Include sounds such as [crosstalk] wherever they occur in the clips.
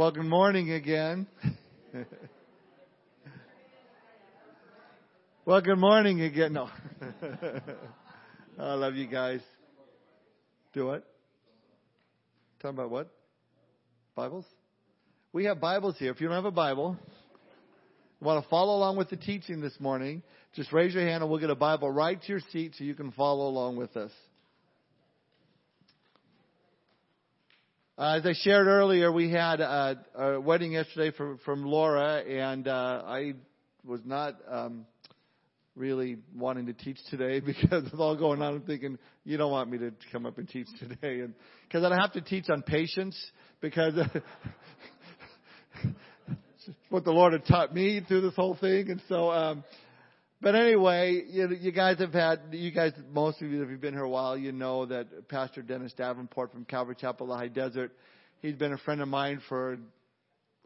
Well, good morning again. [laughs] well, good morning again. No. [laughs] I love you guys. Do what? Talking about what? Bibles? We have Bibles here. If you don't have a Bible, want to follow along with the teaching this morning, just raise your hand and we'll get a Bible right to your seat so you can follow along with us. Uh, as I shared earlier, we had a, a wedding yesterday from, from Laura, and uh, I was not um, really wanting to teach today [laughs] because with all going on, I'm thinking you don't want me to come up and teach today, and because I have to teach on patience because [laughs] what the Lord had taught me through this whole thing, and so. Um, but anyway, you, you guys have had, you guys, most of you, if you've been here a while, you know that Pastor Dennis Davenport from Calvary Chapel, the High Desert, he's been a friend of mine for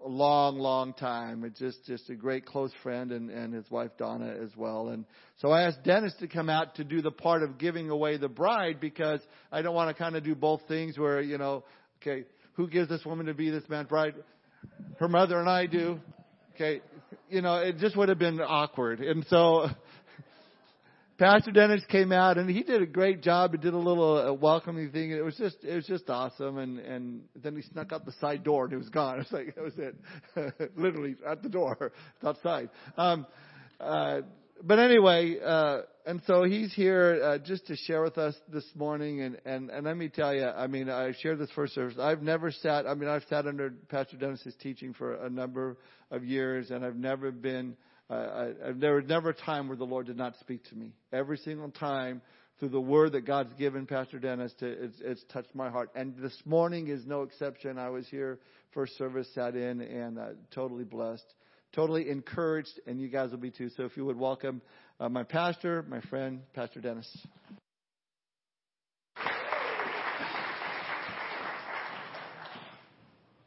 a long, long time. It's just, just a great close friend and, and his wife Donna as well. And so I asked Dennis to come out to do the part of giving away the bride because I don't want to kind of do both things where, you know, okay, who gives this woman to be this man's bride? Her mother and I do. Okay, you know, it just would have been awkward. And so [laughs] Pastor Dennis came out and he did a great job. He did a little uh, welcoming thing. It was just, it was just awesome. And, and then he snuck out the side door and he was gone. [laughs] It was like, that was it. [laughs] Literally at the door. Outside. Um, uh, but anyway, uh, and so he's here uh, just to share with us this morning. And, and, and let me tell you, I mean, I shared this first service. I've never sat, I mean, I've sat under Pastor Dennis's teaching for a number of years, and I've never been, uh, I, there was never a time where the Lord did not speak to me. Every single time through the word that God's given Pastor Dennis, to, it's, it's touched my heart. And this morning is no exception. I was here first service, sat in, and uh, totally blessed totally encouraged, and you guys will be too. So if you would welcome uh, my pastor, my friend, Pastor Dennis.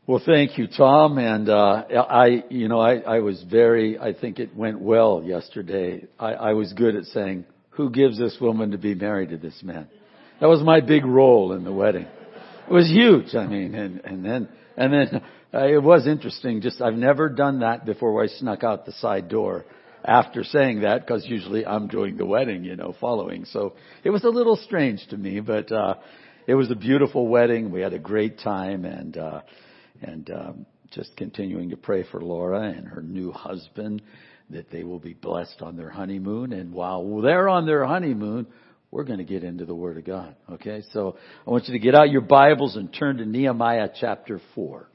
Well, thank you, Tom. And uh, I, you know, I, I was very. I think it went well yesterday. I, I was good at saying, "Who gives this woman to be married to this man?" That was my big role in the wedding. It was huge. I mean, and and then and then uh, it was interesting. Just I've never done that before, where I snuck out the side door after saying that, because usually I'm doing the wedding, you know, following. So it was a little strange to me, but uh, it was a beautiful wedding. We had a great time, and uh, and um, just continuing to pray for Laura and her new husband that they will be blessed on their honeymoon. And while they're on their honeymoon, we're going to get into the Word of God. Okay, so I want you to get out your Bibles and turn to Nehemiah chapter four.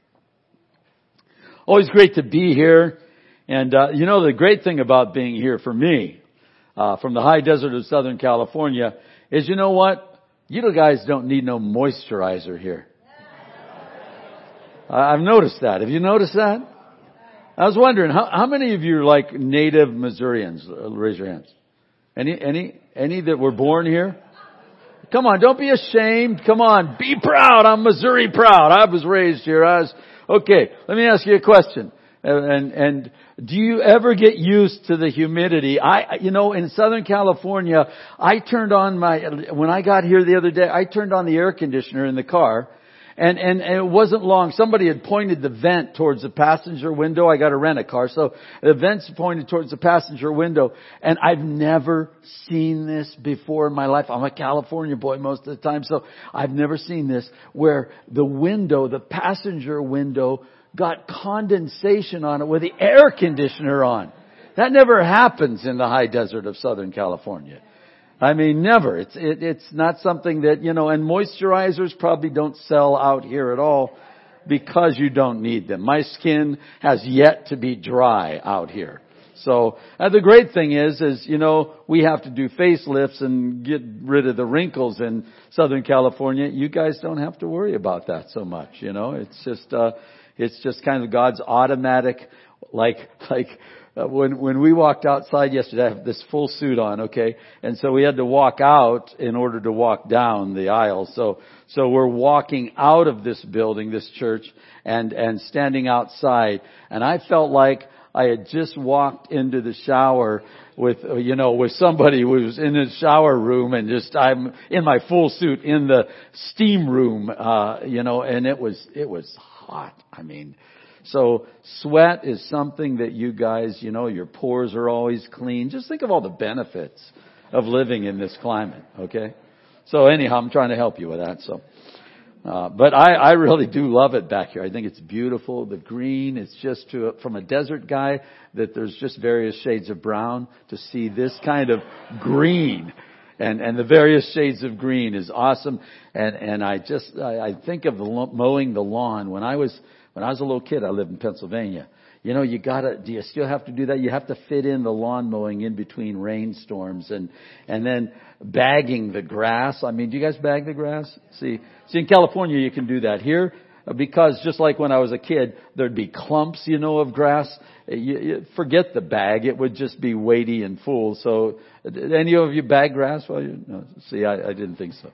Always great to be here. And, uh, you know, the great thing about being here for me, uh, from the high desert of Southern California is, you know what? You guys don't need no moisturizer here. I've noticed that. Have you noticed that? I was wondering, how, how many of you are like native Missourians? Uh, raise your hands. Any, any, any that were born here? Come on, don't be ashamed. Come on, be proud. I'm Missouri proud. I was raised here. I was Okay, let me ask you a question. And, and do you ever get used to the humidity? I, you know, in Southern California, I turned on my, when I got here the other day, I turned on the air conditioner in the car and, and, and it wasn't long. Somebody had pointed the vent towards the passenger window. I got to rent a car. So the vent's pointed towards the passenger window. And I've never seen this before in my life. I'm a California boy most of the time. So I've never seen this where the window, the passenger window got condensation on it with the air conditioner on. That never happens in the high desert of Southern California. I mean, never. It's, it, it's not something that, you know, and moisturizers probably don't sell out here at all because you don't need them. My skin has yet to be dry out here. So, uh, the great thing is, is, you know, we have to do facelifts and get rid of the wrinkles in Southern California. You guys don't have to worry about that so much, you know. It's just, uh, it's just kind of God's automatic, like, like, uh, when when we walked outside yesterday, I have this full suit on, okay, and so we had to walk out in order to walk down the aisle. So so we're walking out of this building, this church, and and standing outside, and I felt like I had just walked into the shower with uh, you know with somebody who was in the shower room and just I'm in my full suit in the steam room uh you know and it was it was hot. I mean So sweat is something that you guys, you know, your pores are always clean. Just think of all the benefits of living in this climate, okay? So anyhow, I'm trying to help you with that, so. Uh, but I, I really do love it back here. I think it's beautiful. The green, it's just to, from a desert guy that there's just various shades of brown to see this kind of green and, and the various shades of green is awesome. And, and I just, I, I think of the, mowing the lawn. When I was, when I was a little kid, I lived in Pennsylvania. You know, you gotta, do you still have to do that? You have to fit in the lawn mowing in between rainstorms and, and then bagging the grass. I mean, do you guys bag the grass? See, see in California you can do that. Here, because just like when I was a kid, there'd be clumps, you know, of grass. You, you forget the bag; it would just be weighty and full. So, any of you bag grass? Well, you, no, see, I, I didn't think so.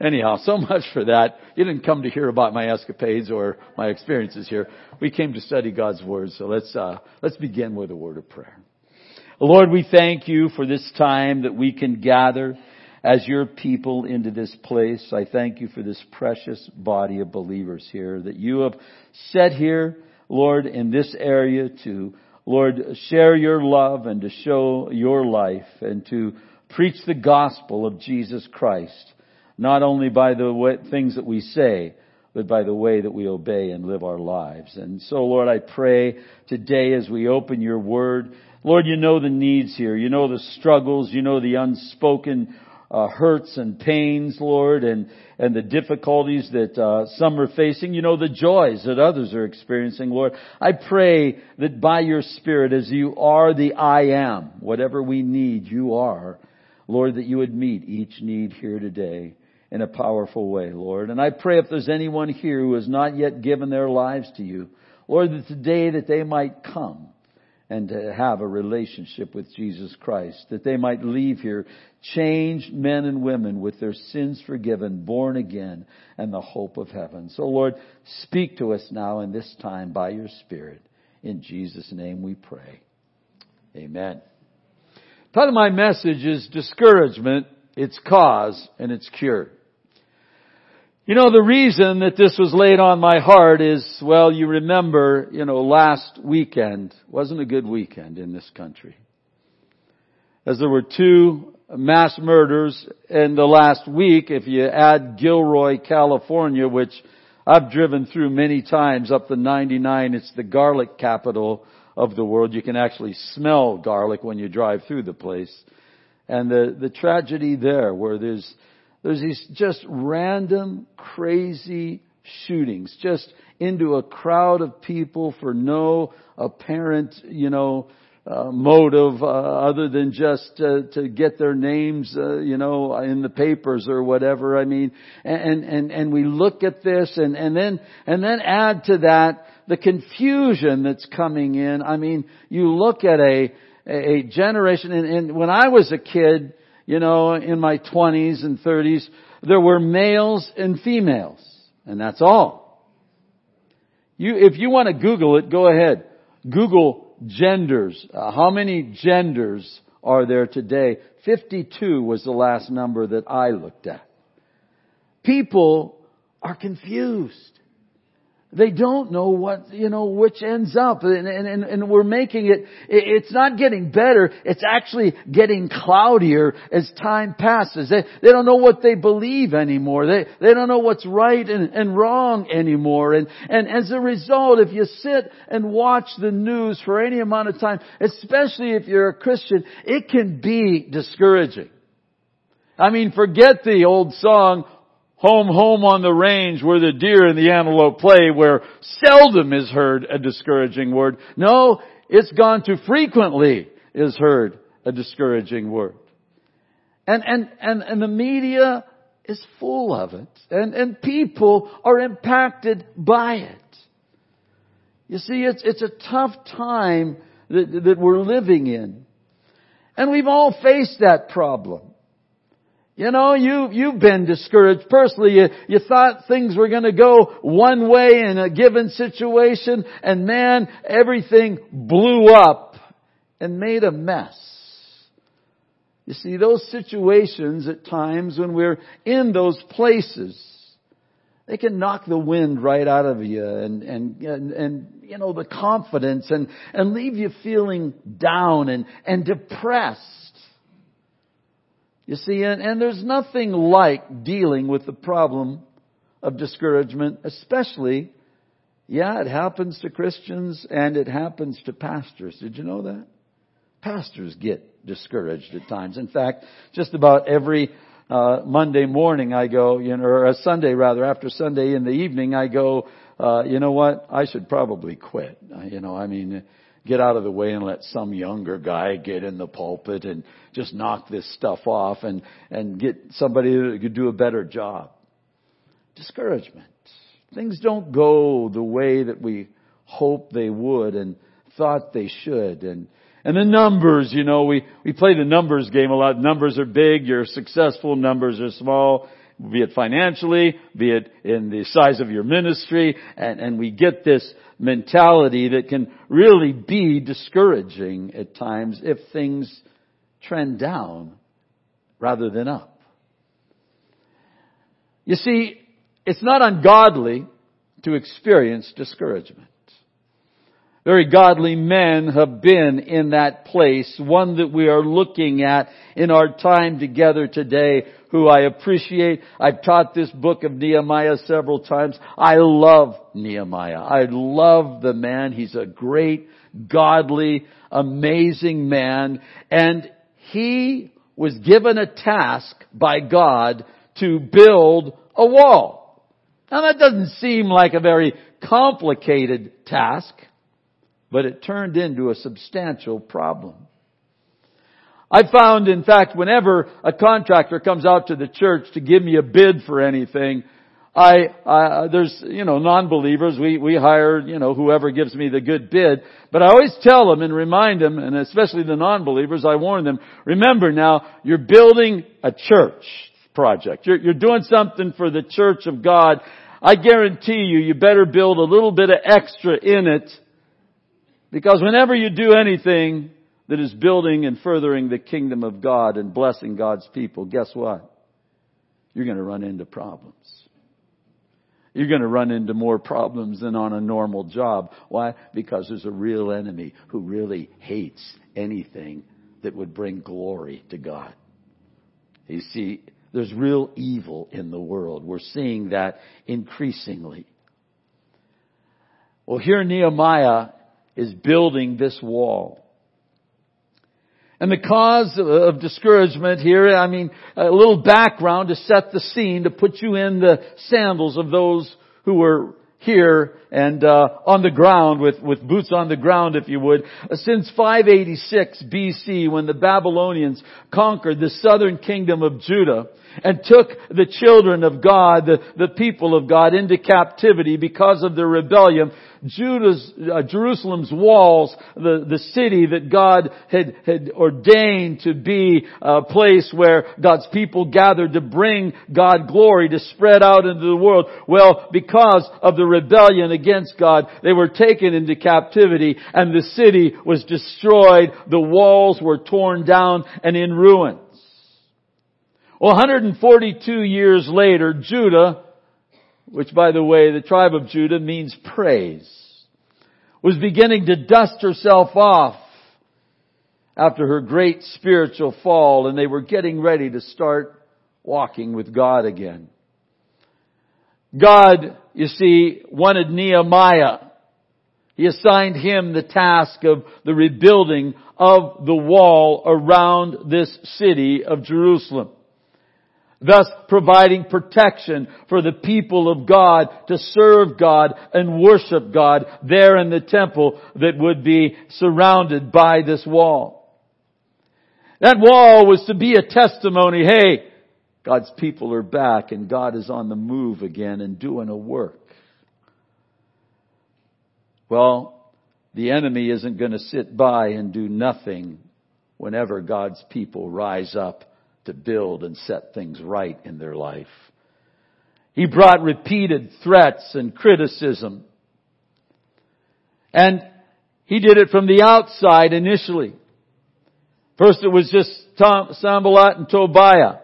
Anyhow, so much for that. You didn't come to hear about my escapades or my experiences here. We came to study God's Word. So let's, uh, let's begin with a word of prayer. Lord, we thank you for this time that we can gather as your people into this place. I thank you for this precious body of believers here that you have set here, Lord, in this area to, Lord, share your love and to show your life and to preach the gospel of Jesus Christ not only by the way, things that we say, but by the way that we obey and live our lives. And so, Lord, I pray today as we open your word, Lord, you know the needs here. You know the struggles. You know the unspoken uh, hurts and pains, Lord, and and the difficulties that uh, some are facing. You know the joys that others are experiencing, Lord. I pray that by your Spirit, as you are the I am, whatever we need, you are, Lord, that you would meet each need here today in a powerful way, Lord. And I pray if there's anyone here who has not yet given their lives to you, Lord, that today that they might come and to have a relationship with Jesus Christ, that they might leave here changed men and women with their sins forgiven, born again, and the hope of heaven. So Lord, speak to us now in this time by your Spirit. In Jesus' name we pray. Amen. Part of my message is discouragement, its cause, and its cure. You know, the reason that this was laid on my heart is, well, you remember, you know, last weekend wasn't a good weekend in this country. As there were two mass murders in the last week, if you add Gilroy, California, which I've driven through many times up the 99, it's the garlic capital of the world. You can actually smell garlic when you drive through the place. And the, the tragedy there where there's there's these just random, crazy shootings, just into a crowd of people for no apparent, you know, uh, motive uh, other than just uh, to get their names, uh, you know, in the papers or whatever. I mean, and and and we look at this and and then and then add to that the confusion that's coming in. I mean, you look at a a generation, and, and when I was a kid, you know, in my 20s and 30s, there were males and females. And that's all. You, if you want to Google it, go ahead. Google genders. Uh, how many genders are there today? 52 was the last number that I looked at. People are confused. They don't know what, you know, which ends up. And, and, and we're making it, it's not getting better, it's actually getting cloudier as time passes. They, they don't know what they believe anymore. They, they don't know what's right and, and wrong anymore. And, and as a result, if you sit and watch the news for any amount of time, especially if you're a Christian, it can be discouraging. I mean, forget the old song, home, home on the range where the deer and the antelope play, where seldom is heard a discouraging word. No, it's gone to frequently is heard a discouraging word. And, and, and, and the media is full of it. And, and people are impacted by it. You see, it's, it's a tough time that, that we're living in. And we've all faced that problem. You know, you, you've been discouraged personally. You, you thought things were gonna go one way in a given situation and man, everything blew up and made a mess. You see, those situations at times when we're in those places, they can knock the wind right out of you and, and, and, and you know, the confidence and, and leave you feeling down and, and depressed. You see, and, and there's nothing like dealing with the problem of discouragement, especially, yeah, it happens to Christians and it happens to pastors. Did you know that? Pastors get discouraged at times. In fact, just about every uh, Monday morning I go, you know, or a Sunday rather, after Sunday in the evening I go, uh, you know what? I should probably quit. Uh, you know, I mean, get out of the way and let some younger guy get in the pulpit and just knock this stuff off and, and get somebody who could do a better job. Discouragement. Things don't go the way that we hoped they would and thought they should. And, and the numbers, you know, we, we play the numbers game a lot. Numbers are big, you're successful, numbers are small be it financially, be it in the size of your ministry, and, and we get this mentality that can really be discouraging at times if things trend down rather than up. You see, it's not ungodly to experience discouragement. Very godly men have been in that place, one that we are looking at in our time together today, who I appreciate. I've taught this book of Nehemiah several times. I love Nehemiah. I love the man. He's a great, godly, amazing man, and he was given a task by God to build a wall. Now that doesn't seem like a very complicated task but it turned into a substantial problem. I found, in fact, whenever a contractor comes out to the church to give me a bid for anything, I, uh, there's, you know, non-believers, we, we hire, you know, whoever gives me the good bid, but I always tell them and remind them, and especially the non-believers, I warn them, remember now, you're building a church project. You're, you're doing something for the church of God. I guarantee you, you better build a little bit of extra in it because whenever you do anything that is building and furthering the kingdom of God and blessing God's people, guess what? You're going to run into problems. You're going to run into more problems than on a normal job. Why? Because there's a real enemy who really hates anything that would bring glory to God. You see, there's real evil in the world. We're seeing that increasingly. Well, here Nehemiah is building this wall. And the cause of discouragement here, I mean, a little background to set the scene, to put you in the sandals of those who were here and uh, on the ground with, with boots on the ground if you would. Since 586 BC when the Babylonians conquered the southern kingdom of Judah and took the children of God the, the people of God into captivity because of their rebellion Judah's, uh, Jerusalem's walls, the, the city that God had, had ordained to be a place where God's people gathered to bring God glory, to spread out into the world. Well, because of the rebellion against God, they were taken into captivity and the city was destroyed. The walls were torn down and in ruins. Well, 142 years later, Judah which by the way, the tribe of Judah means praise, was beginning to dust herself off after her great spiritual fall and they were getting ready to start walking with God again. God, you see, wanted Nehemiah. He assigned him the task of the rebuilding of the wall around this city of Jerusalem thus providing protection for the people of God to serve God and worship God there in the temple that would be surrounded by this wall. That wall was to be a testimony, hey, God's people are back and God is on the move again and doing a work. Well, the enemy isn't going to sit by and do nothing whenever God's people rise up to build and set things right in their life. He brought repeated threats and criticism. And he did it from the outside initially. First it was just Tom, Sanballat and Tobiah.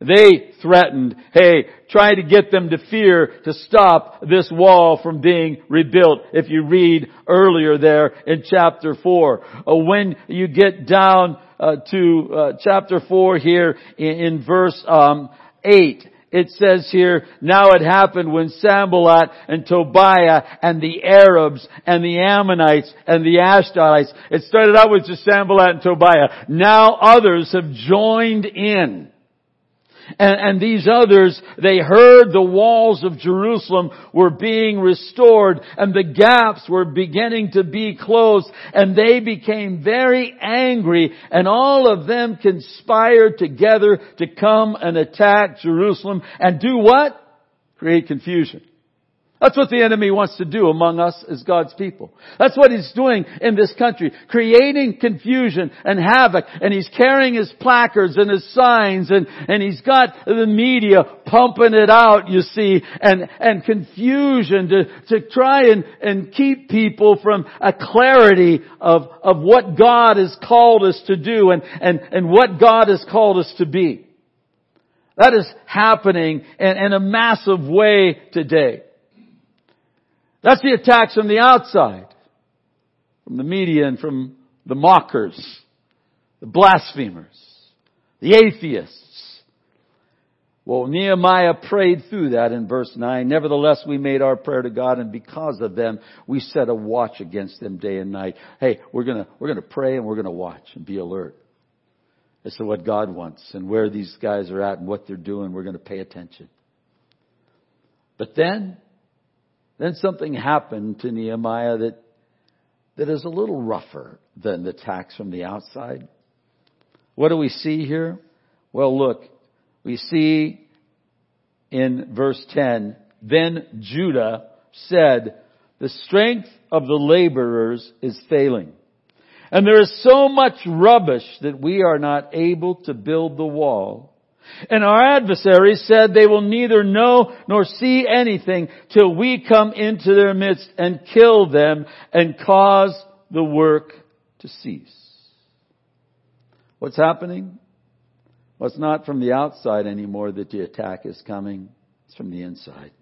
they threatened, hey, try to get them to fear to stop this wall from being rebuilt. If you read earlier there in chapter 4. Uh, when you get down uh, to uh, chapter 4 here in, in verse um, 8, it says here, now it happened when Sanballat and Tobiah and the Arabs and the Ammonites and the Ashdodites, it started out with just Sanballat and Tobiah. Now others have joined in. And, and, these others, they heard the walls of Jerusalem were being restored and the gaps were beginning to be closed and they became very angry and all of them conspired together to come and attack Jerusalem and do what? Create confusion. That's what the enemy wants to do among us as God's people. That's what he's doing in this country. Creating confusion and havoc. And he's carrying his placards and his signs and, and he's got the media pumping it out, you see, and, and confusion to, to try and, and keep people from a clarity of, of what God has called us to do and, and, and what God has called us to be. That is happening in, in a massive way today. That's the attacks from the outside. From the media and from the mockers, the blasphemers, the atheists. Well, Nehemiah prayed through that in verse 9. Nevertheless, we made our prayer to God and because of them, we set a watch against them day and night. Hey, we're gonna, we're gonna pray and we're gonna watch and be alert as to what God wants and where these guys are at and what they're doing. We're gonna pay attention. But then, then something happened to Nehemiah that, that is a little rougher than the attacks from the outside. What do we see here? Well, look, we see in verse 10, then Judah said, the strength of the laborers is failing. And there is so much rubbish that we are not able to build the wall and our adversaries said they will neither know nor see anything till we come into their midst and kill them and cause the work to cease. What's happening? Well, it's not from the outside anymore that the attack is coming. It's from the inside.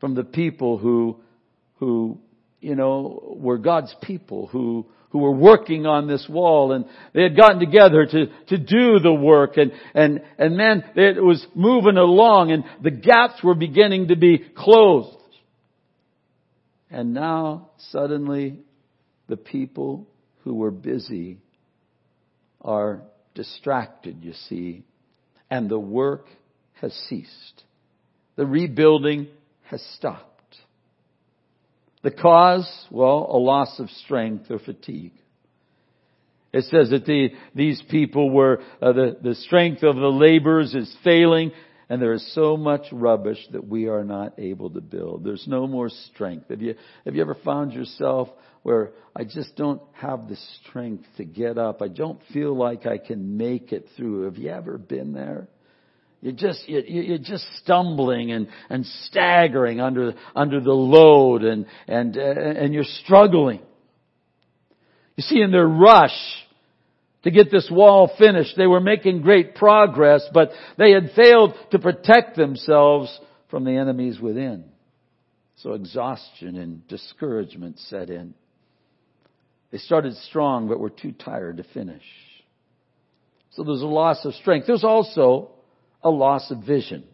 From the people who, who, you know, were God's people who, who were working on this wall and they had gotten together to, to do the work and, and, and then it was moving along and the gaps were beginning to be closed. And now suddenly the people who were busy are distracted, you see, and the work has ceased. The rebuilding has stopped. The cause, well, a loss of strength or fatigue. It says that the, these people were, uh, the, the strength of the laborers is failing and there is so much rubbish that we are not able to build. There's no more strength. Have you, have you ever found yourself where I just don't have the strength to get up? I don't feel like I can make it through. Have you ever been there? You're just, you're just stumbling and, and staggering under, under the load and, and, uh, and you're struggling. You see, in their rush to get this wall finished, they were making great progress, but they had failed to protect themselves from the enemies within. So exhaustion and discouragement set in. They started strong, but were too tired to finish. So there's a loss of strength. There's also a loss of vision.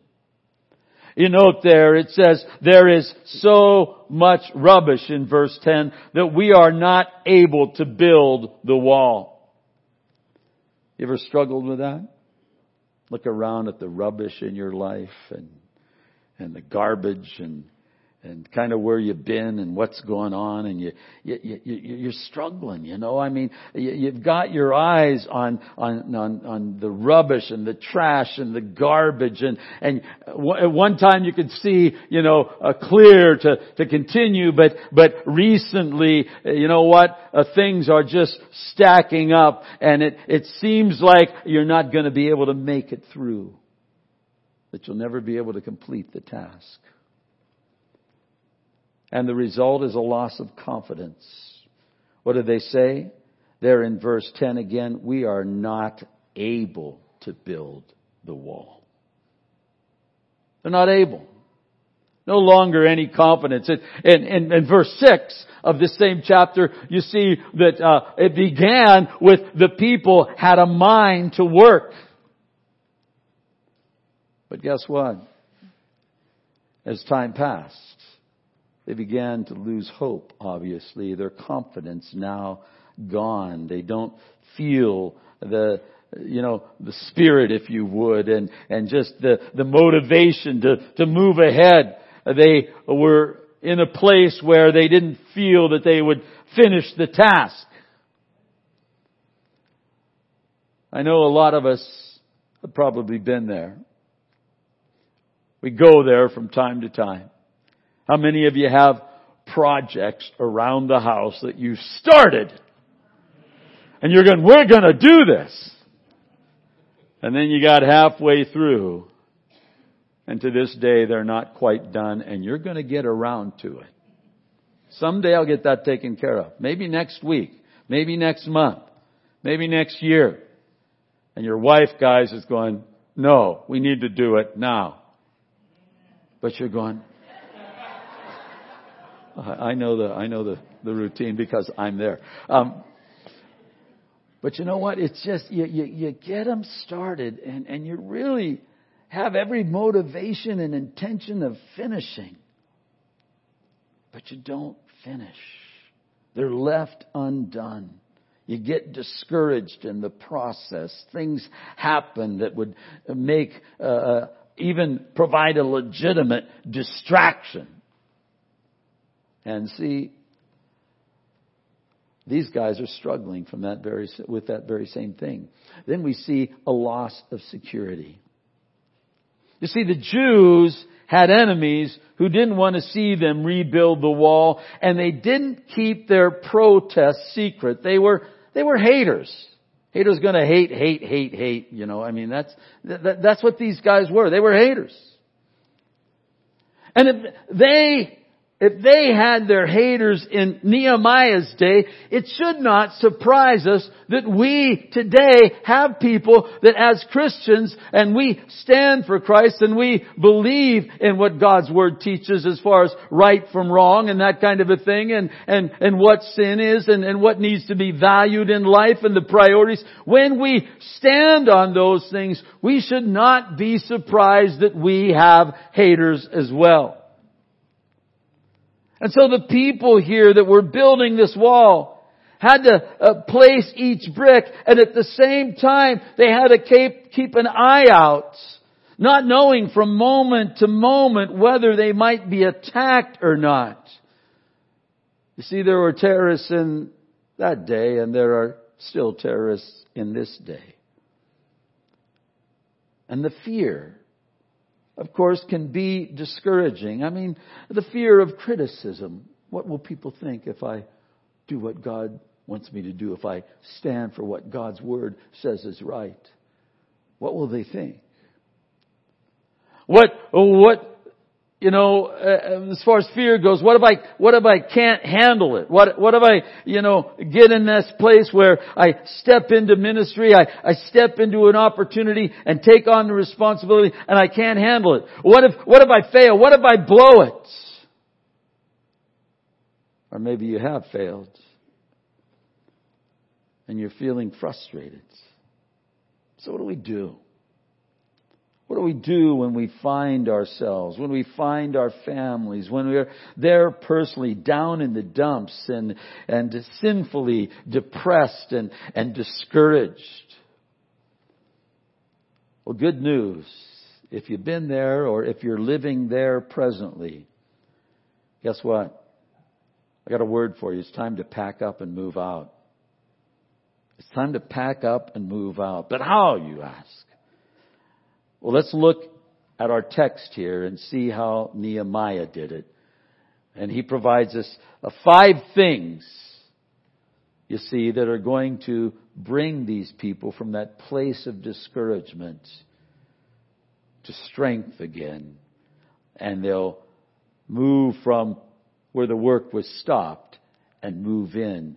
You note there, it says, there is so much rubbish in verse 10 that we are not able to build the wall. You ever struggled with that? Look around at the rubbish in your life and, and the garbage and and kind of where you've been and what's going on and you, you, you, you're struggling, you know. I mean, you've got your eyes on, on, on, on the rubbish and the trash and the garbage and, and at one time you could see, you know, uh, clear to, to continue, but, but recently, you know what, uh, things are just stacking up and it, it seems like you're not going to be able to make it through. That you'll never be able to complete the task. And the result is a loss of confidence. What do they say? There in verse 10 again, we are not able to build the wall. They're not able. No longer any confidence. In, in, in verse 6 of this same chapter, you see that uh, it began with the people had a mind to work. But guess what? As time passed, they began to lose hope, obviously. Their confidence now gone. They don't feel the, you know, the spirit, if you would, and, and just the, the motivation to, to move ahead. They were in a place where they didn't feel that they would finish the task. I know a lot of us have probably been there. We go there from time to time. How many of you have projects around the house that you started? And you're going, we're going to do this. And then you got halfway through and to this day, they're not quite done, and you're going to get around to it. Someday I'll get that taken care of. Maybe next week. Maybe next month. Maybe next year. And your wife, guys, is going, no, we need to do it now. But you're going, I know the, I know the, the routine because I'm there. Um, but you know what? It's just, you, you, you get them started and, and you really, have every motivation and intention of finishing, but you don't finish. They're left undone. You get discouraged in the process. Things happen that would make, uh, uh even provide a legitimate distraction. And see, these guys are struggling from that very, with that very same thing. Then we see a loss of security. You see, the Jews had enemies who didn't want to see them rebuild the wall, and they didn't keep their protest secret. They were, they were haters. Haters gonna hate, hate, hate, hate, you know, I mean, that's, that, that's what these guys were. They were haters. And if they if they had their haters in Nehemiah's day, it should not surprise us that we today have people that as Christians and we stand for Christ and we believe in what God's Word teaches as far as right from wrong and that kind of a thing and, and, and what sin is and, and what needs to be valued in life and the priorities. When we stand on those things, we should not be surprised that we have haters as well. And so the people here that were building this wall had to uh, place each brick and at the same time they had to keep, keep an eye out, not knowing from moment to moment whether they might be attacked or not. You see, there were terrorists in that day and there are still terrorists in this day. And the fear of course, can be discouraging. I mean, the fear of criticism. What will people think if I do what God wants me to do, if I stand for what God's Word says is right? What will they think? What, what you know, uh, as far as fear goes, what if I, what if I can't handle it? What, what if I, you know, get in this place where I step into ministry, I, I step into an opportunity and take on the responsibility and I can't handle it? What if, what if I fail? What if I blow it? Or maybe you have failed and you're feeling frustrated. So what do we do? What do we do when we find ourselves, when we find our families, when we're there personally down in the dumps and, and sinfully depressed and, and discouraged? Well, good news. If you've been there or if you're living there presently, guess what? I got a word for you. It's time to pack up and move out. It's time to pack up and move out. But how, you ask? Well, let's look at our text here and see how Nehemiah did it. And he provides us uh, five things, you see, that are going to bring these people from that place of discouragement to strength again. And they'll move from where the work was stopped and move in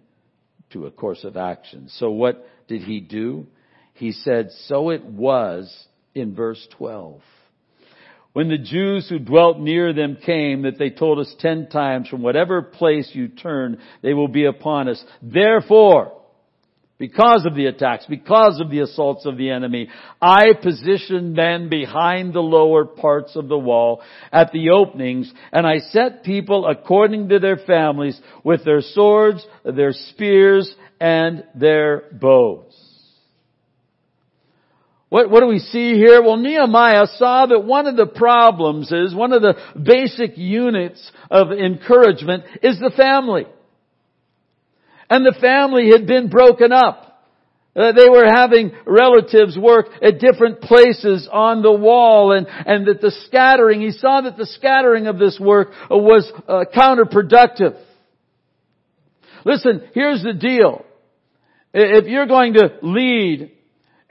to a course of action. So what did he do? He said, so it was in verse 12. When the Jews who dwelt near them came, that they told us ten times, from whatever place you turn, they will be upon us. Therefore, because of the attacks, because of the assaults of the enemy, I positioned men behind the lower parts of the wall at the openings, and I set people according to their families with their swords, their spears, and their bows. What, what do we see here? Well, Nehemiah saw that one of the problems is, one of the basic units of encouragement is the family. And the family had been broken up. Uh, they were having relatives work at different places on the wall and, and that the scattering, he saw that the scattering of this work was uh, counterproductive. Listen, here's the deal. If you're going to lead,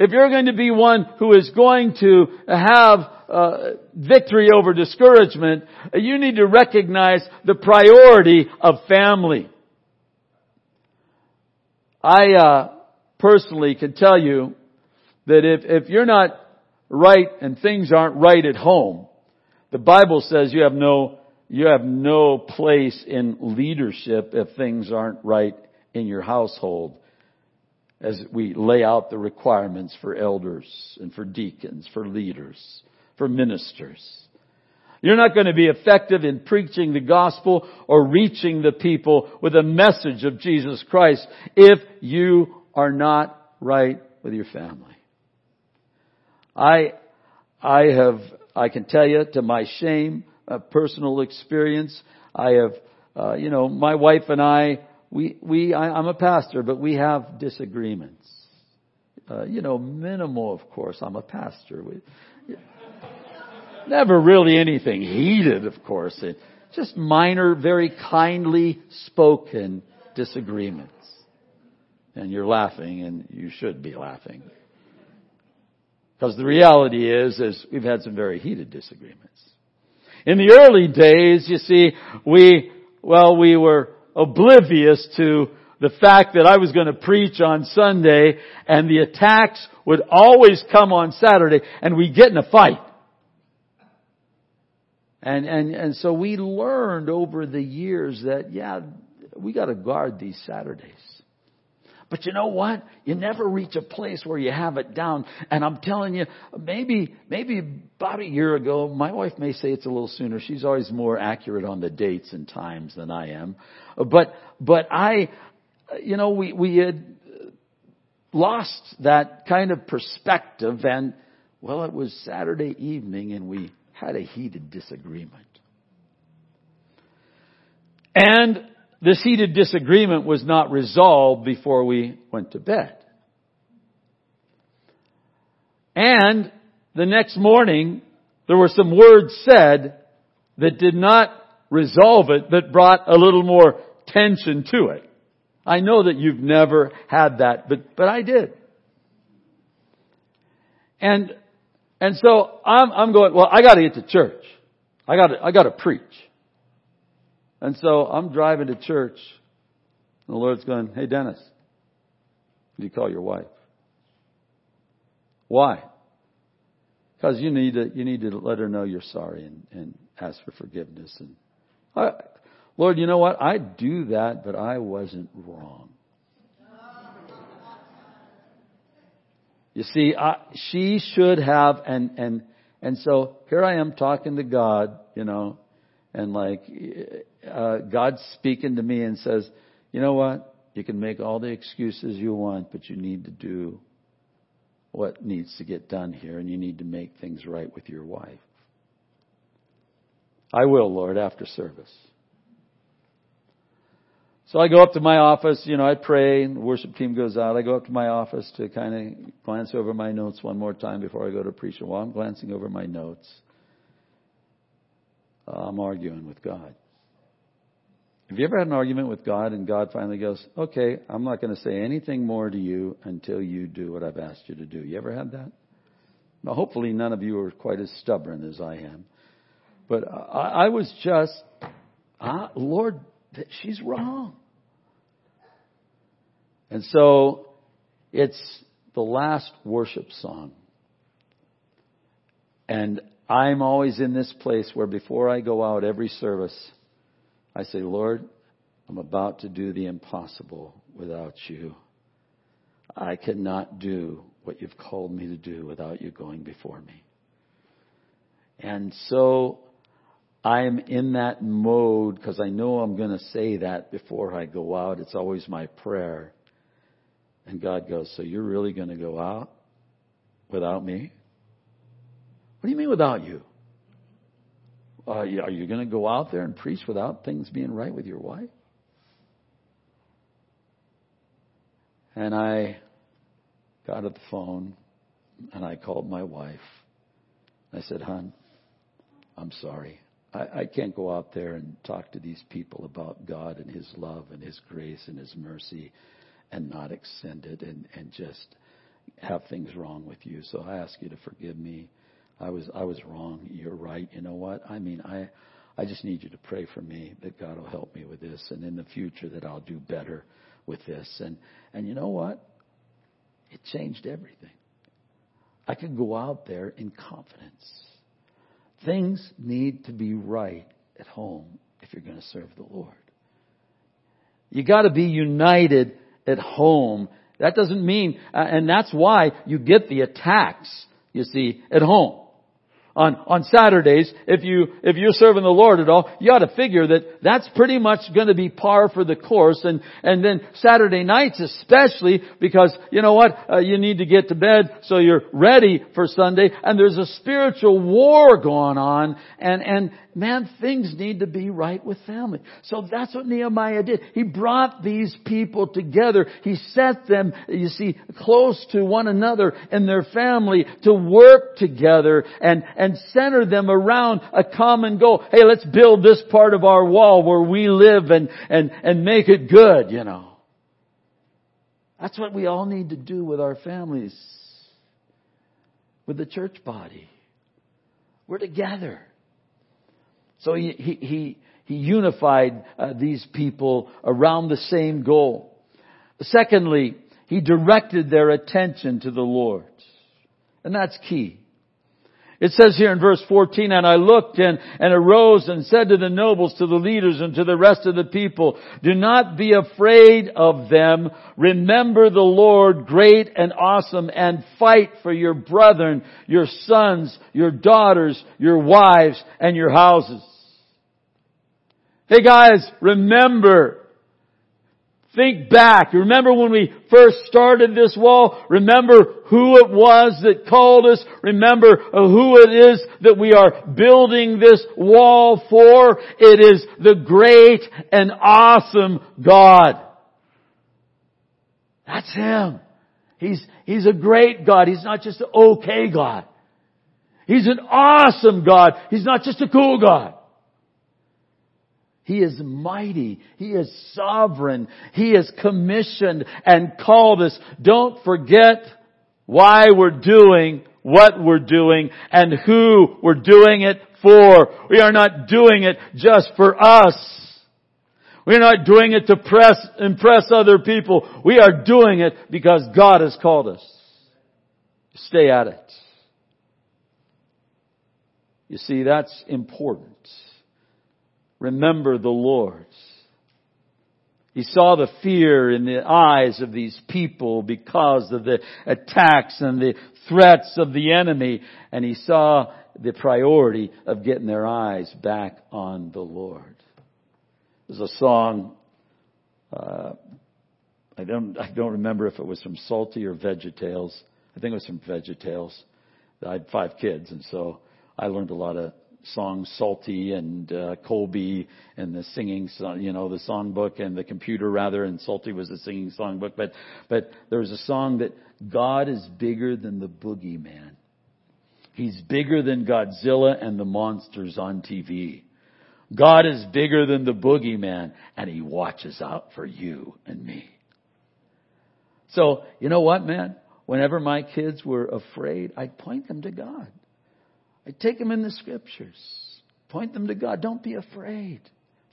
if you're going to be one who is going to have uh, victory over discouragement, you need to recognize the priority of family. I uh, personally can tell you that if, if you're not right and things aren't right at home, the Bible says you have no you have no place in leadership if things aren't right in your household as we lay out the requirements for elders and for deacons, for leaders, for ministers. You're not going to be effective in preaching the gospel or reaching the people with a message of Jesus Christ if you are not right with your family. I, I have, I can tell you to my shame, a personal experience, I have, uh, you know, my wife and I, we, we, I, I'm a pastor, but we have disagreements. Uh, you know, minimal, of course. I'm a pastor. We, Never really anything heated, of course. It, just minor, very kindly spoken disagreements. And you're laughing, and you should be laughing. Because the reality is, is we've had some very heated disagreements. In the early days, you see, we, well, we were oblivious to the fact that I was going to preach on Sunday and the attacks would always come on Saturday and we get in a fight. And, and, and so we learned over the years that, yeah, we gotta guard these Saturdays. But you know what? You never reach a place where you have it down. And I'm telling you, maybe, maybe about a year ago, my wife may say it's a little sooner. She's always more accurate on the dates and times than I am. But, but I, you know, we, we had lost that kind of perspective and, well, it was Saturday evening and we had a heated disagreement. And this heated disagreement was not resolved before we went to bed. And the next morning, there were some words said that did not resolve it, that brought a little more tension to it. I know that you've never had that, but, but I did. And and so I'm, I'm going, well, I gotta get to church. I gotta, I gotta preach. And so I'm driving to church. And the Lord's going, hey Dennis, you call your wife? Why? Because you need to, you need to let her know you're sorry and, and ask for forgiveness. And I, Lord, you know what? I do that, but I wasn't wrong. You see, I, she should have, and, and, and so here I am talking to God, you know, and like, uh, God's speaking to me and says, you know what? You can make all the excuses you want, but you need to do what needs to get done here, and you need to make things right with your wife. I will, Lord, after service. So I go up to my office, you know, I pray the worship team goes out. I go up to my office to kind of glance over my notes one more time before I go to preach. While I'm glancing over my notes, I'm arguing with God. Have you ever had an argument with God and God finally goes, okay, I'm not going to say anything more to you until you do what I've asked you to do. You ever had that? Now, hopefully none of you are quite as stubborn as I am. But I, I was just, ah, Lord, she's wrong. And so it's the last worship song. And I'm always in this place where before I go out every service, I say, Lord, I'm about to do the impossible without you. I cannot do what you've called me to do without you going before me. And so I'm in that mode because I know I'm going to say that before I go out. It's always my prayer. And God goes, So you're really going to go out without me? What do you mean without you? Uh, are you going to go out there and preach without things being right with your wife? And I got at the phone and I called my wife. I said, Hon, I'm sorry. I, I can't go out there and talk to these people about God and His love and His grace and His mercy and not extend it and, and just have things wrong with you. So I ask you to forgive me. I was I was wrong. You're right. You know what? I mean, I I just need you to pray for me that God will help me with this, and in the future that I'll do better with this. And and you know what? It changed everything. I could go out there in confidence. Things need to be right at home if you're going to serve the Lord. You got to be united at home. That doesn't mean, uh, and that's why you get the attacks, you see, at home on, on Saturdays, if you, if you're serving the Lord at all, you ought to figure that that's pretty much going to be par for the course. And, and then Saturday nights especially because, you know what, uh, you need to get to bed so you're ready for Sunday and there's a spiritual war going on and, and, man, things need to be right with family. So that's what Nehemiah did. He brought these people together. He set them, you see, close to one another and their family to work together and, and center them around a common goal. Hey, let's build this part of our wall where we live and, and, and make it good, you know. That's what we all need to do with our families, with the church body. We're together. So he, he, he, he unified uh, these people around the same goal. Secondly, he directed their attention to the Lord. And that's key. It says here in verse 14, and I looked and, and arose and said to the nobles, to the leaders, and to the rest of the people, do not be afraid of them. Remember the Lord great and awesome and fight for your brethren, your sons, your daughters, your wives, and your houses. Hey guys, remember. Think back. Remember when we first started this wall? Remember who it was that called us? Remember who it is that we are building this wall for? It is the great and awesome God. That's Him. He's, He's a great God. He's not just an okay God. He's an awesome God. He's not just a cool God. He is mighty. He is sovereign. He is commissioned and called us. Don't forget why we're doing what we're doing and who we're doing it for. We are not doing it just for us. We're not doing it to press, impress other people. We are doing it because God has called us. Stay at it. You see, that's important remember the Lord. He saw the fear in the eyes of these people because of the attacks and the threats of the enemy, and he saw the priority of getting their eyes back on the Lord. There's a song, uh, I don't, I don't remember if it was from Psalty or VeggieTales. I think it was from VeggieTales. I had five kids, and so I learned a lot of songs Psalty and uh, Colby and the singing, you know, the songbook and the computer rather, and Psalty was the singing songbook. But but there was a song that God is bigger than the boogeyman. He's bigger than Godzilla and the monsters on TV. God is bigger than the boogeyman, and He watches out for you and me. So, you know what, man? Whenever my kids were afraid, I'd point them to God. I take them in the scriptures. Point them to God. Don't be afraid.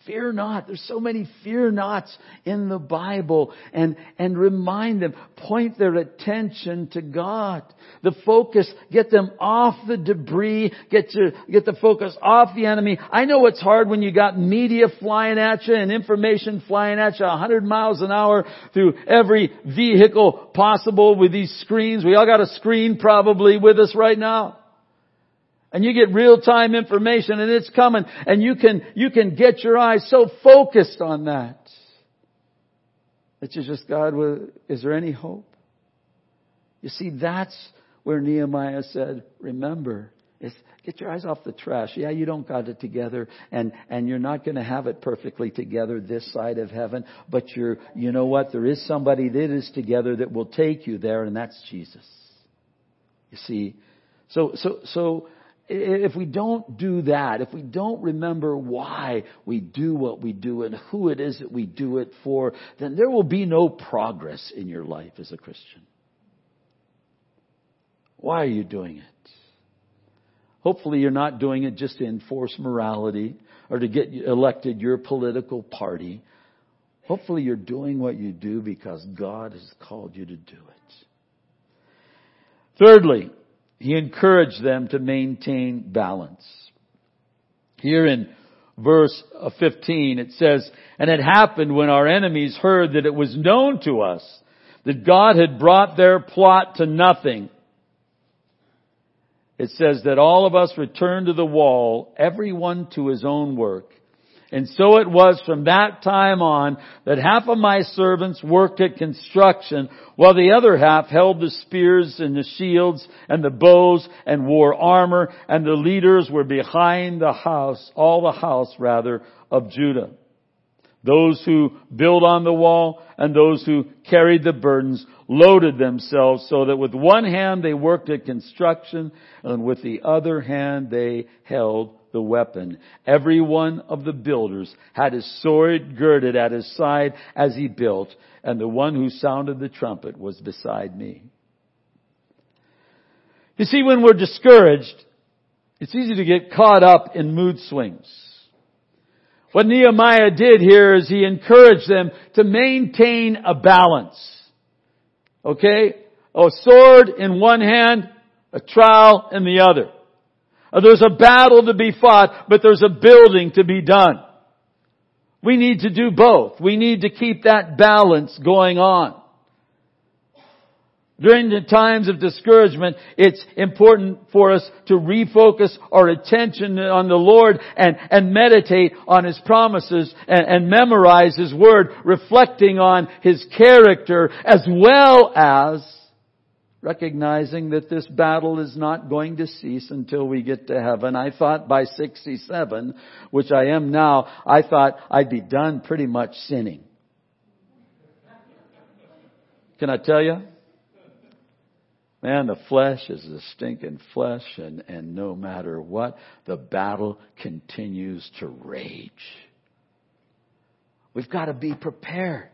fear not. There's so many fear nots in the Bible and, and remind them, point their attention to God. The focus, get them off the debris, get to, get the focus off the enemy. I know it's hard when you got media flying at you and information flying at you 100 miles an hour through every vehicle possible with these screens. We all got a screen probably with us right now. And you get real time information and it's coming and you can, you can get your eyes so focused on that. That you just, God, is there any hope? You see, that's where Nehemiah said, remember, is get your eyes off the trash. Yeah, you don't got it together and, and you're not going to have it perfectly together this side of heaven, but you're, you know what? There is somebody that is together that will take you there and that's Jesus. You see? So, so, so, if we don't do that, if we don't remember why we do what we do and who it is that we do it for, then there will be no progress in your life as a Christian. Why are you doing it? Hopefully you're not doing it just to enforce morality or to get elected your political party. Hopefully you're doing what you do because God has called you to do it. Thirdly, he encouraged them to maintain balance. Here in verse uh, 15 it says, And it happened when our enemies heard that it was known to us that God had brought their plot to nothing. It says that all of us returned to the wall, everyone to his own work. And so it was from that time on that half of my servants worked at construction while the other half held the spears and the shields and the bows and wore armor and the leaders were behind the house, all the house rather, of Judah. Those who built on the wall and those who carried the burdens loaded themselves so that with one hand they worked at construction and with the other hand they held the weapon. Every one of the builders had his sword girded at his side as he built, and the one who sounded the trumpet was beside me. You see, when we're discouraged, it's easy to get caught up in mood swings. What Nehemiah did here is he encouraged them to maintain a balance. Okay? A sword in one hand, a trowel in the other. There's a battle to be fought, but there's a building to be done. We need to do both. We need to keep that balance going on. During the times of discouragement, it's important for us to refocus our attention on the Lord and, and meditate on His promises and, and memorize His Word, reflecting on His character as well as recognizing that this battle is not going to cease until we get to heaven. I thought by 67, which I am now, I thought I'd be done pretty much sinning. Can I tell you? Man, the flesh is a stinking flesh and, and no matter what, the battle continues to rage. We've got to be prepared.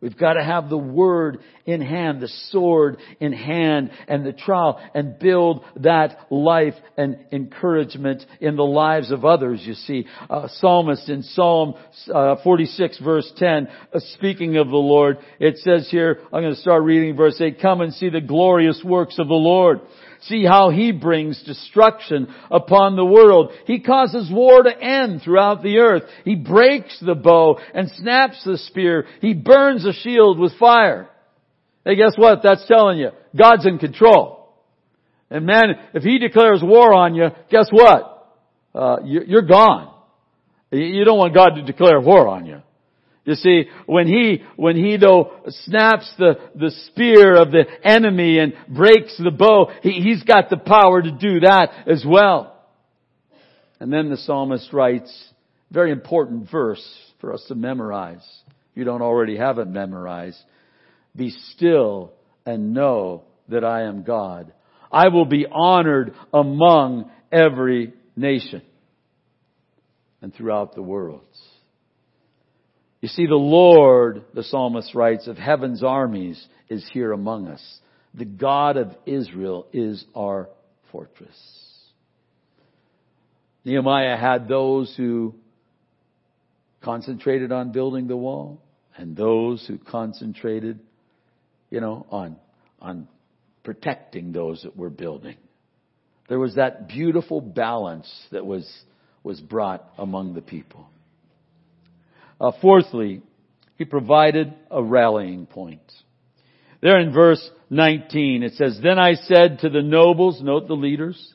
We've got to have the word in hand, the sword in hand, and the trial, and build that life and encouragement in the lives of others, you see. Psalmist in Psalm uh, 46 verse 10, uh, speaking of the Lord, it says here, I'm going to start reading verse 8, come and see the glorious works of the Lord. See how he brings destruction upon the world. He causes war to end throughout the earth. He breaks the bow and snaps the spear. He burns a shield with fire. Hey, guess what? That's telling you. God's in control. And man, if he declares war on you, guess what? Uh, you're gone. You don't want God to declare war on you. You see, when he, when he though snaps the, the spear of the enemy and breaks the bow, he, he's got the power to do that as well. And then the psalmist writes, very important verse for us to memorize. You don't already have it memorized. Be still and know that I am God. I will be honored among every nation and throughout the world. You see, the Lord, the psalmist writes, of heaven's armies is here among us. The God of Israel is our fortress. Nehemiah had those who concentrated on building the wall and those who concentrated, you know, on, on protecting those that were building. There was that beautiful balance that was, was brought among the people. Uh, fourthly, he provided a rallying point. There in verse 19, it says, Then I said to the nobles, note the leaders,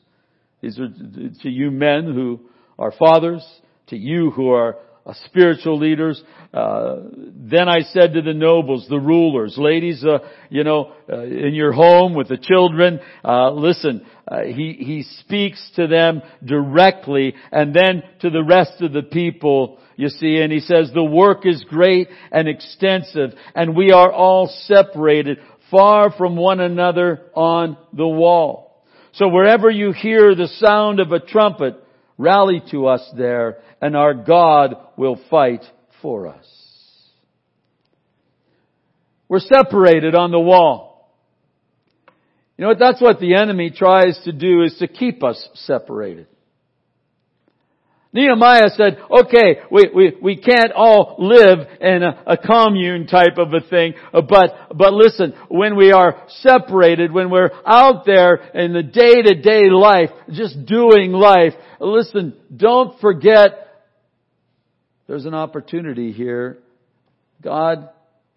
these are to you men who are fathers, to you who are uh, spiritual leaders. Uh, then I said to the nobles, the rulers, ladies, uh, you know, uh, in your home with the children, uh, listen. Uh, he he speaks to them directly, and then to the rest of the people. You see, and he says the work is great and extensive, and we are all separated far from one another on the wall. So wherever you hear the sound of a trumpet, rally to us there and our God will fight for us. We're separated on the wall. You know what? That's what the enemy tries to do is to keep us separated. Nehemiah said, okay, we, we, we can't all live in a, a, commune type of a thing, but, but listen, when we are separated, when we're out there in the day to day life, just doing life, listen, don't forget there's an opportunity here. God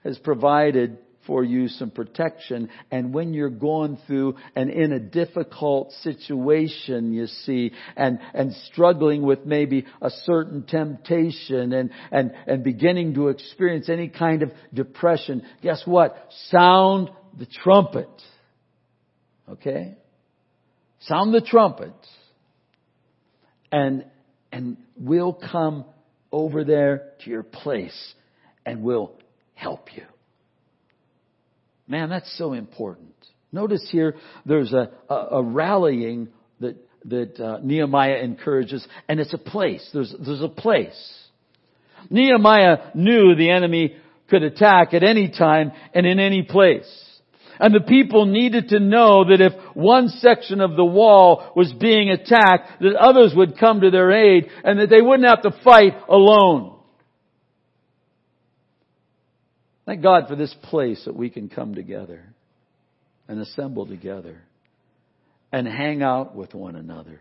has provided for you some protection. And when you're going through and in a difficult situation, you see, and, and struggling with maybe a certain temptation and, and, and beginning to experience any kind of depression, guess what? Sound the trumpet. Okay? Sound the trumpet. And, and we'll come over there to your place and we'll help you. Man, that's so important. Notice here there's a, a, a rallying that, that uh, Nehemiah encourages, and it's a place. There's, there's a place. Nehemiah knew the enemy could attack at any time and in any place. And the people needed to know that if one section of the wall was being attacked, that others would come to their aid and that they wouldn't have to fight alone. Thank God for this place that we can come together and assemble together and hang out with one another.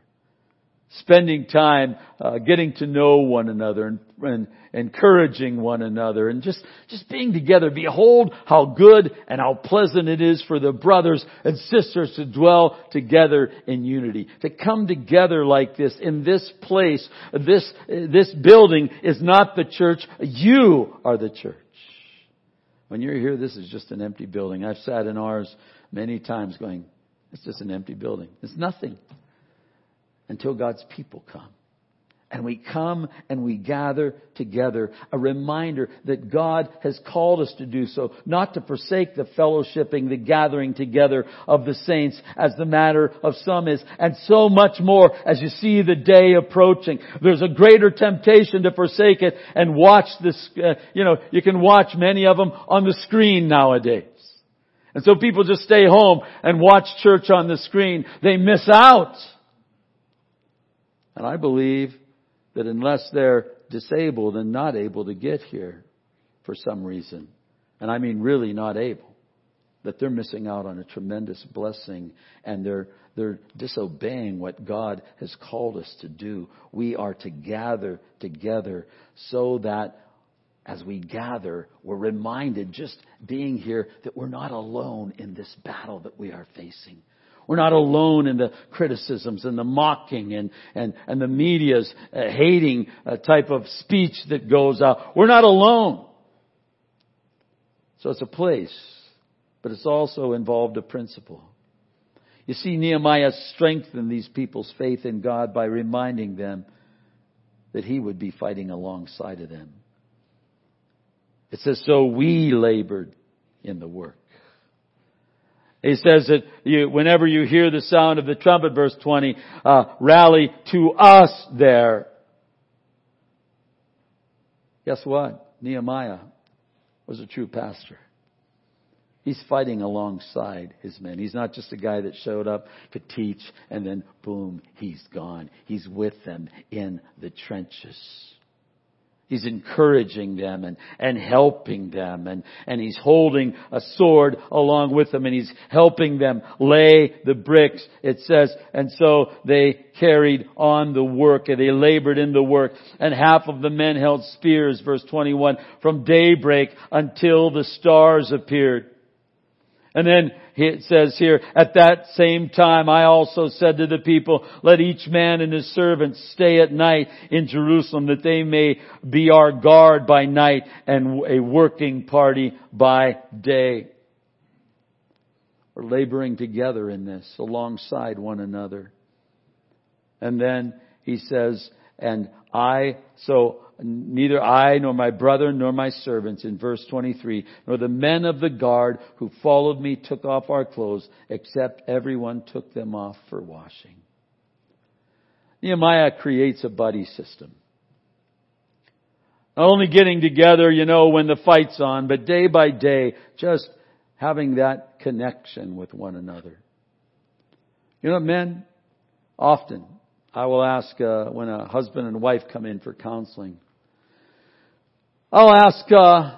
Spending time uh, getting to know one another and, and encouraging one another and just, just being together. Behold how good and how pleasant it is for the brothers and sisters to dwell together in unity. To come together like this in this place, this, this building is not the church. You are the church. When you're here, this is just an empty building. I've sat in ours many times going, it's just an empty building. It's nothing until God's people come. And we come and we gather together. A reminder that God has called us to do so, not to forsake the fellowshipping, the gathering together of the saints as the matter of some is, and so much more as you see the day approaching. There's a greater temptation to forsake it and watch this, uh, you know, you can watch many of them on the screen nowadays. And so people just stay home and watch church on the screen. They miss out. And I believe that unless they're disabled and not able to get here for some reason, and I mean really not able, that they're missing out on a tremendous blessing and they're, they're disobeying what God has called us to do. We are to gather together so that as we gather, we're reminded just being here that we're not alone in this battle that we are facing. We're not alone in the criticisms and the mocking and, and, and the media's uh, hating uh, type of speech that goes out. We're not alone. So it's a place, but it's also involved a principle. You see, Nehemiah strengthened these people's faith in God by reminding them that he would be fighting alongside of them. It says, so we labored in the work. He says that you, whenever you hear the sound of the trumpet, verse 20, uh, rally to us there. Guess what? Nehemiah was a true pastor. He's fighting alongside his men. He's not just a guy that showed up to teach and then boom, he's gone. He's with them in the trenches. He's encouraging them and, and helping them and, and he's holding a sword along with them and he's helping them lay the bricks, it says. And so they carried on the work and they labored in the work. And half of the men held spears, verse 21, from daybreak until the stars appeared. And then it says here, at that same time I also said to the people, let each man and his servant stay at night in Jerusalem that they may be our guard by night and a working party by day. We're laboring together in this alongside one another. And then he says, and I, so neither I nor my brother nor my servants in verse 23 nor the men of the guard who followed me took off our clothes except everyone took them off for washing. Nehemiah creates a buddy system. Not only getting together, you know, when the fight's on, but day by day, just having that connection with one another. You know, men, often, I will ask uh, when a husband and wife come in for counseling, I'll ask uh,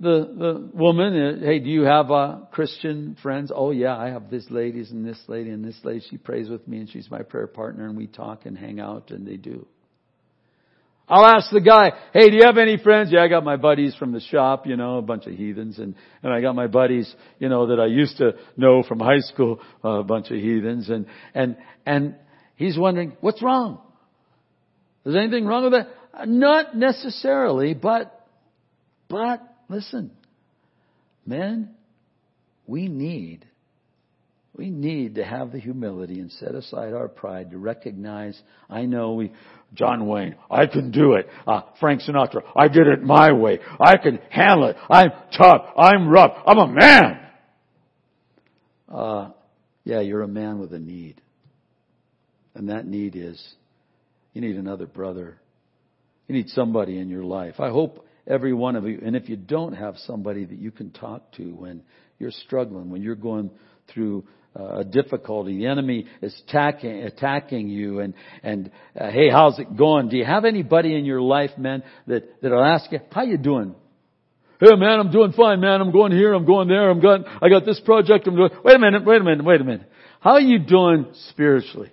the the woman, uh, "Hey, do you have uh, Christian friends?" "Oh yeah, I have this lady and this lady and this lady. She prays with me and she's my prayer partner, and we talk and hang out, and they do." I'll ask the guy, "Hey, do you have any friends?" "Yeah, I got my buddies from the shop, you know, a bunch of heathens, and and I got my buddies, you know, that I used to know from high school, uh, a bunch of heathens, and and and he's wondering, what's wrong? Is anything wrong with that? Not necessarily, but but listen, men, we need, we need to have the humility and set aside our pride to recognize, I know we, John Wayne, I can do it. Uh, Frank Sinatra, I did it my way. I can handle it. I'm tough. I'm rough. I'm a man. Uh, yeah, you're a man with a need. And that need is, you need another brother. You need somebody in your life. I hope every one of you. And if you don't have somebody that you can talk to when you're struggling, when you're going through uh, a difficulty, the enemy is attacking, attacking you and, and, uh, hey, how's it going? Do you have anybody in your life, man, that, that'll ask you, how you doing? Hey man, I'm doing fine, man. I'm going here, I'm going there, I'm going, I got this project, I'm doing, wait a minute, wait a minute, wait a minute. How are you doing spiritually?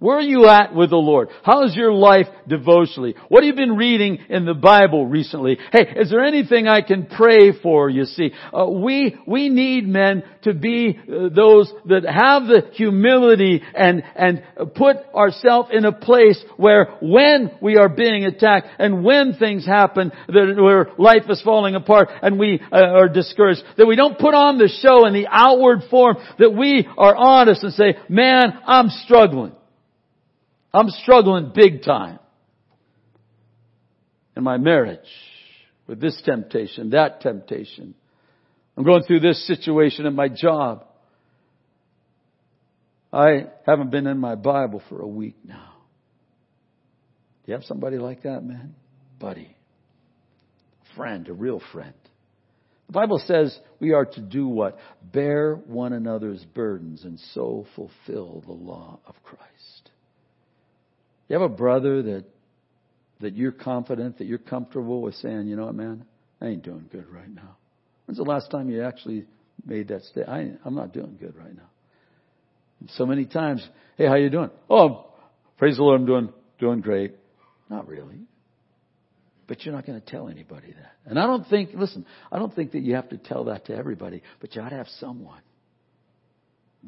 Where are you at with the Lord? How is your life devotionally? What have you been reading in the Bible recently? Hey, is there anything I can pray for? You see, uh, we we need men to be uh, those that have the humility and and put ourselves in a place where when we are being attacked and when things happen that where life is falling apart and we uh, are discouraged, that we don't put on the show in the outward form. That we are honest and say, "Man, I'm struggling." I'm struggling big time in my marriage with this temptation, that temptation. I'm going through this situation at my job. I haven't been in my Bible for a week now. Do you have somebody like that, man? Buddy. Friend, a real friend. The Bible says we are to do what? Bear one another's burdens and so fulfill the law of Christ. You have a brother that that you're confident, that you're comfortable with saying, you know what, man, I ain't doing good right now. When's the last time you actually made that statement? I'm not doing good right now. So many times, hey, how you doing? Oh, praise the Lord, I'm doing doing great. Not really. But you're not going to tell anybody that. And I don't think, listen, I don't think that you have to tell that to everybody, but you ought to have someone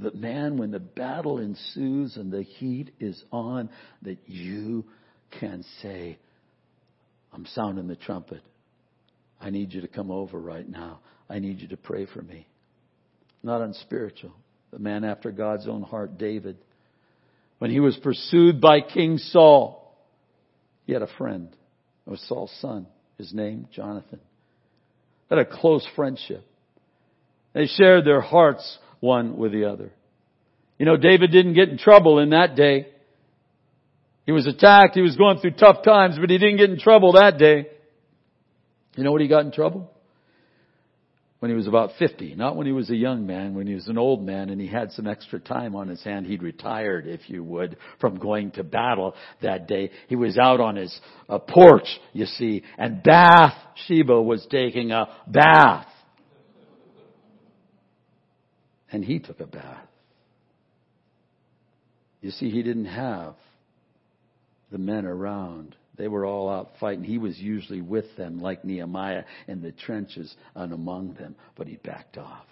that man, when the battle ensues and the heat is on, that you can say, I'm sounding the trumpet. I need you to come over right now. I need you to pray for me. Not unspiritual. The man after God's own heart, David. When he was pursued by King Saul, he had a friend. It was Saul's son. His name, Jonathan. They had a close friendship. They shared their hearts one with the other. You know, David didn't get in trouble in that day. He was attacked, he was going through tough times, but he didn't get in trouble that day. You know what he got in trouble? when he was about 50, not when he was a young man, when he was an old man and he had some extra time on his hand. He'd retired, if you would, from going to battle that day. He was out on his uh, porch, you see, and Bath Sheba was taking a bath. And he took a bath. You see, he didn't have the men around. They were all out fighting. He was usually with them, like Nehemiah, in the trenches and among them, but he backed off.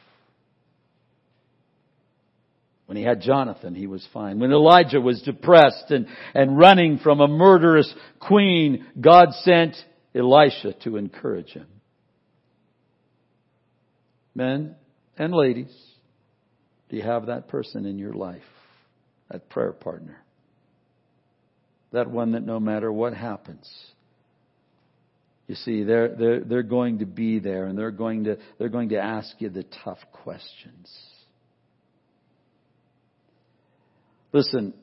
When he had Jonathan, he was fine. When Elijah was depressed and, and running from a murderous queen, God sent Elisha to encourage him. Men and ladies, do you have that person in your life? That prayer partner? That one that no matter what happens, you see, they're, they're, they're going to be there and they're going to, they're going to ask you the tough questions. Listen,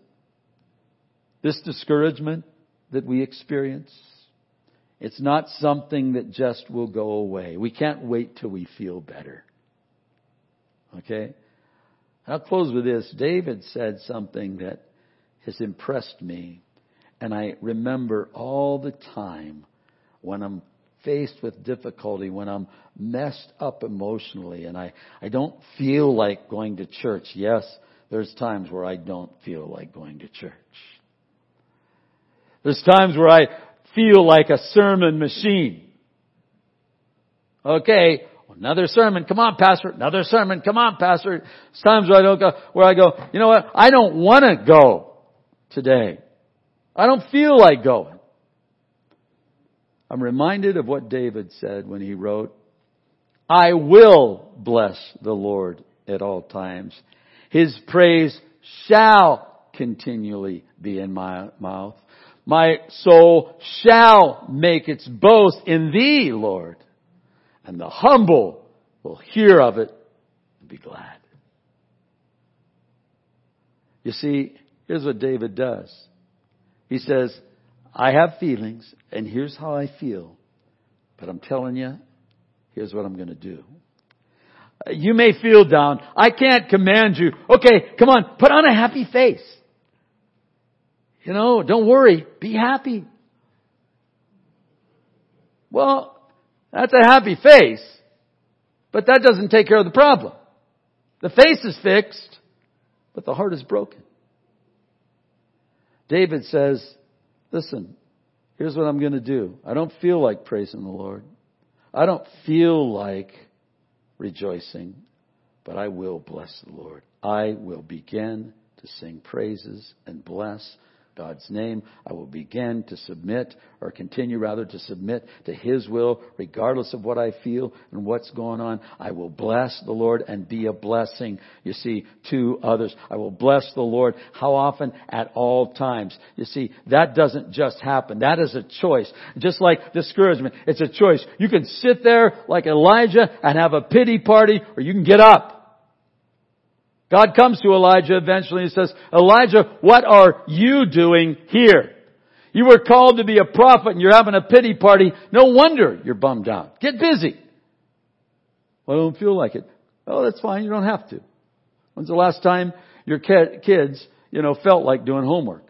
this discouragement that we experience, it's not something that just will go away. We can't wait till we feel better. Okay? I'll close with this. David said something that has impressed me. And I remember all the time when I'm faced with difficulty, when I'm messed up emotionally and I, I don't feel like going to church. Yes, there's times where I don't feel like going to church. There's times where I feel like a sermon machine. Okay, another sermon. Come on, pastor. Another sermon. Come on, pastor. There's times where I don't go, where I go, you know what? I don't want to go today. I don't feel like going. I'm reminded of what David said when he wrote, I will bless the Lord at all times. His praise shall continually be in my mouth. My soul shall make its boast in thee, Lord. And the humble will hear of it and be glad. You see, here's what David does. He says, I have feelings, and here's how I feel. But I'm telling you, here's what I'm going to do. You may feel down. I can't command you. Okay, come on, put on a happy face. You know, don't worry. Be happy. Well, that's a happy face, but that doesn't take care of the problem. The face is fixed, but the heart is broken. David says, listen, here's what I'm going to do. I don't feel like praising the Lord. I don't feel like rejoicing, but I will bless the Lord. I will begin to sing praises and bless God's name. I will begin to submit, or continue rather to submit to His will, regardless of what I feel and what's going on. I will bless the Lord and be a blessing, you see, to others. I will bless the Lord. How often? At all times. You see, that doesn't just happen. That is a choice. Just like discouragement, it's a choice. You can sit there like Elijah and have a pity party, or you can get up. God comes to Elijah eventually and says, Elijah, what are you doing here? You were called to be a prophet and you're having a pity party. No wonder you're bummed out. Get busy. Well, I don't feel like it. Oh, that's fine. You don't have to. When's the last time your kids, you know, felt like doing homework?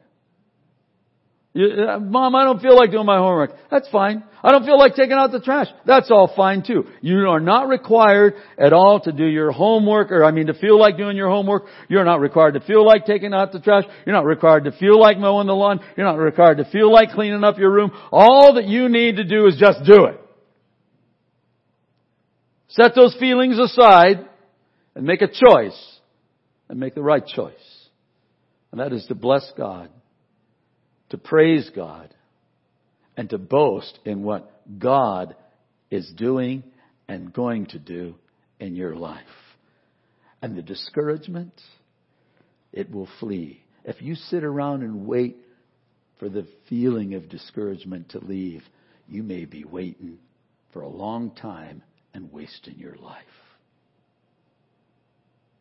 Uh, Mom, I don't feel like doing my homework. That's fine. I don't feel like taking out the trash. That's all fine too. You are not required at all to do your homework, or I mean to feel like doing your homework. You're not required to feel like taking out the trash. You're not required to feel like mowing the lawn. You're not required to feel like cleaning up your room. All that you need to do is just do it. Set those feelings aside and make a choice and make the right choice. And that is to bless God to praise God and to boast in what God is doing and going to do in your life. And the discouragement, it will flee. If you sit around and wait for the feeling of discouragement to leave, you may be waiting for a long time and wasting your life.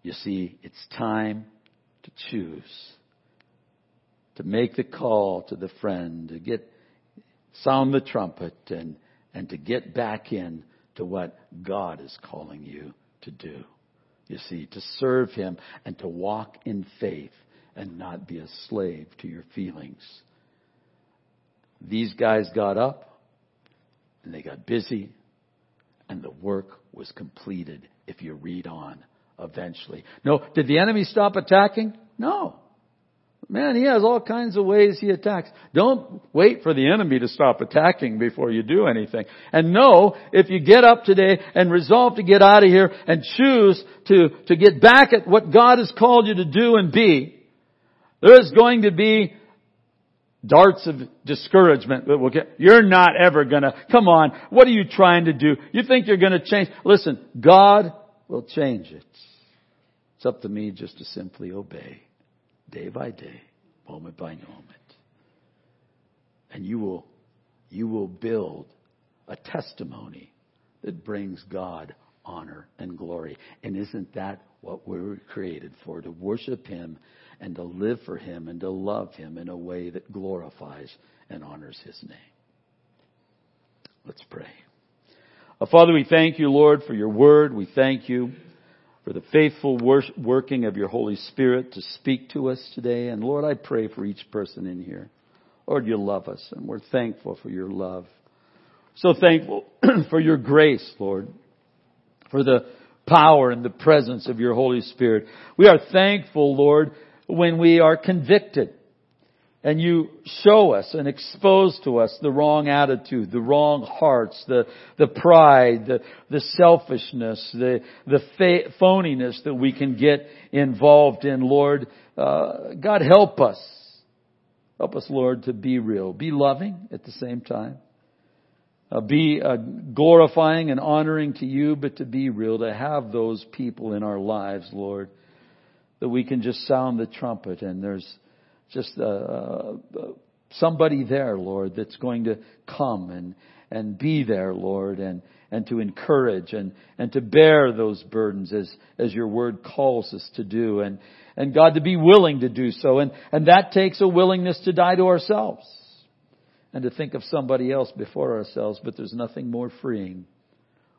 You see, it's time to choose to make the call to the friend, to get, sound the trumpet and, and to get back in to what God is calling you to do. You see, to serve Him and to walk in faith and not be a slave to your feelings. These guys got up and they got busy and the work was completed if you read on eventually. No, did the enemy stop attacking? No. Man, he has all kinds of ways he attacks. Don't wait for the enemy to stop attacking before you do anything. And know, if you get up today and resolve to get out of here and choose to, to get back at what God has called you to do and be, there's going to be darts of discouragement that will get, you're not ever gonna, come on, what are you trying to do? You think you're gonna change? Listen, God will change it. It's up to me just to simply obey day by day, moment by moment. And you will, you will build a testimony that brings God honor and glory. And isn't that what we were created for? To worship Him and to live for Him and to love Him in a way that glorifies and honors His name. Let's pray. Father, we thank you, Lord, for your word. We thank you for the faithful working of your Holy Spirit to speak to us today. And Lord, I pray for each person in here. Lord, you love us, and we're thankful for your love. So thankful [clears throat] for your grace, Lord, for the power and the presence of your Holy Spirit. We are thankful, Lord, when we are convicted and you show us and expose to us the wrong attitude, the wrong hearts, the, the pride, the, the selfishness, the, the fa- phoniness that we can get involved in, Lord. Uh, God help us. Help us, Lord, to be real. Be loving at the same time. Uh, be uh, glorifying and honoring to you, but to be real, to have those people in our lives, Lord, that we can just sound the trumpet and there's just uh, uh, somebody there, Lord, that's going to come and, and be there, Lord, and, and to encourage and, and to bear those burdens as, as your word calls us to do. And, and God, to be willing to do so. And, and that takes a willingness to die to ourselves and to think of somebody else before ourselves. But there's nothing more freeing,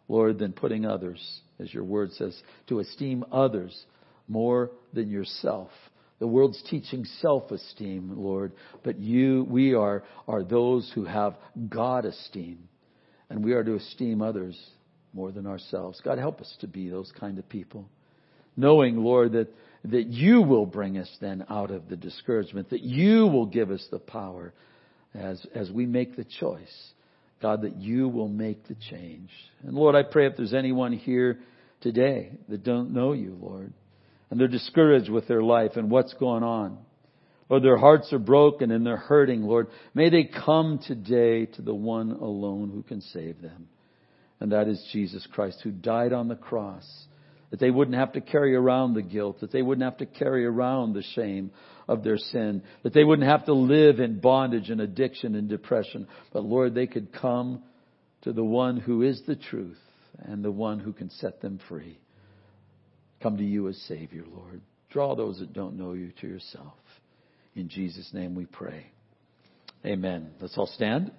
Lord, than putting others, as your word says, to esteem others more than yourself. The world's teaching self-esteem, Lord, but you, we are, are those who have God esteem. And we are to esteem others more than ourselves. God, help us to be those kind of people. Knowing, Lord, that, that you will bring us then out of the discouragement, that you will give us the power as, as we make the choice. God, that you will make the change. And Lord, I pray if there's anyone here today that don't know you, Lord, and they're discouraged with their life and what's going on. Or their hearts are broken and they're hurting, Lord. May they come today to the one alone who can save them. And that is Jesus Christ who died on the cross. That they wouldn't have to carry around the guilt, that they wouldn't have to carry around the shame of their sin, that they wouldn't have to live in bondage and addiction and depression. But Lord, they could come to the one who is the truth and the one who can set them free come to you as Savior, Lord. Draw those that don't know you to yourself. In Jesus' name we pray. Amen. Let's all stand.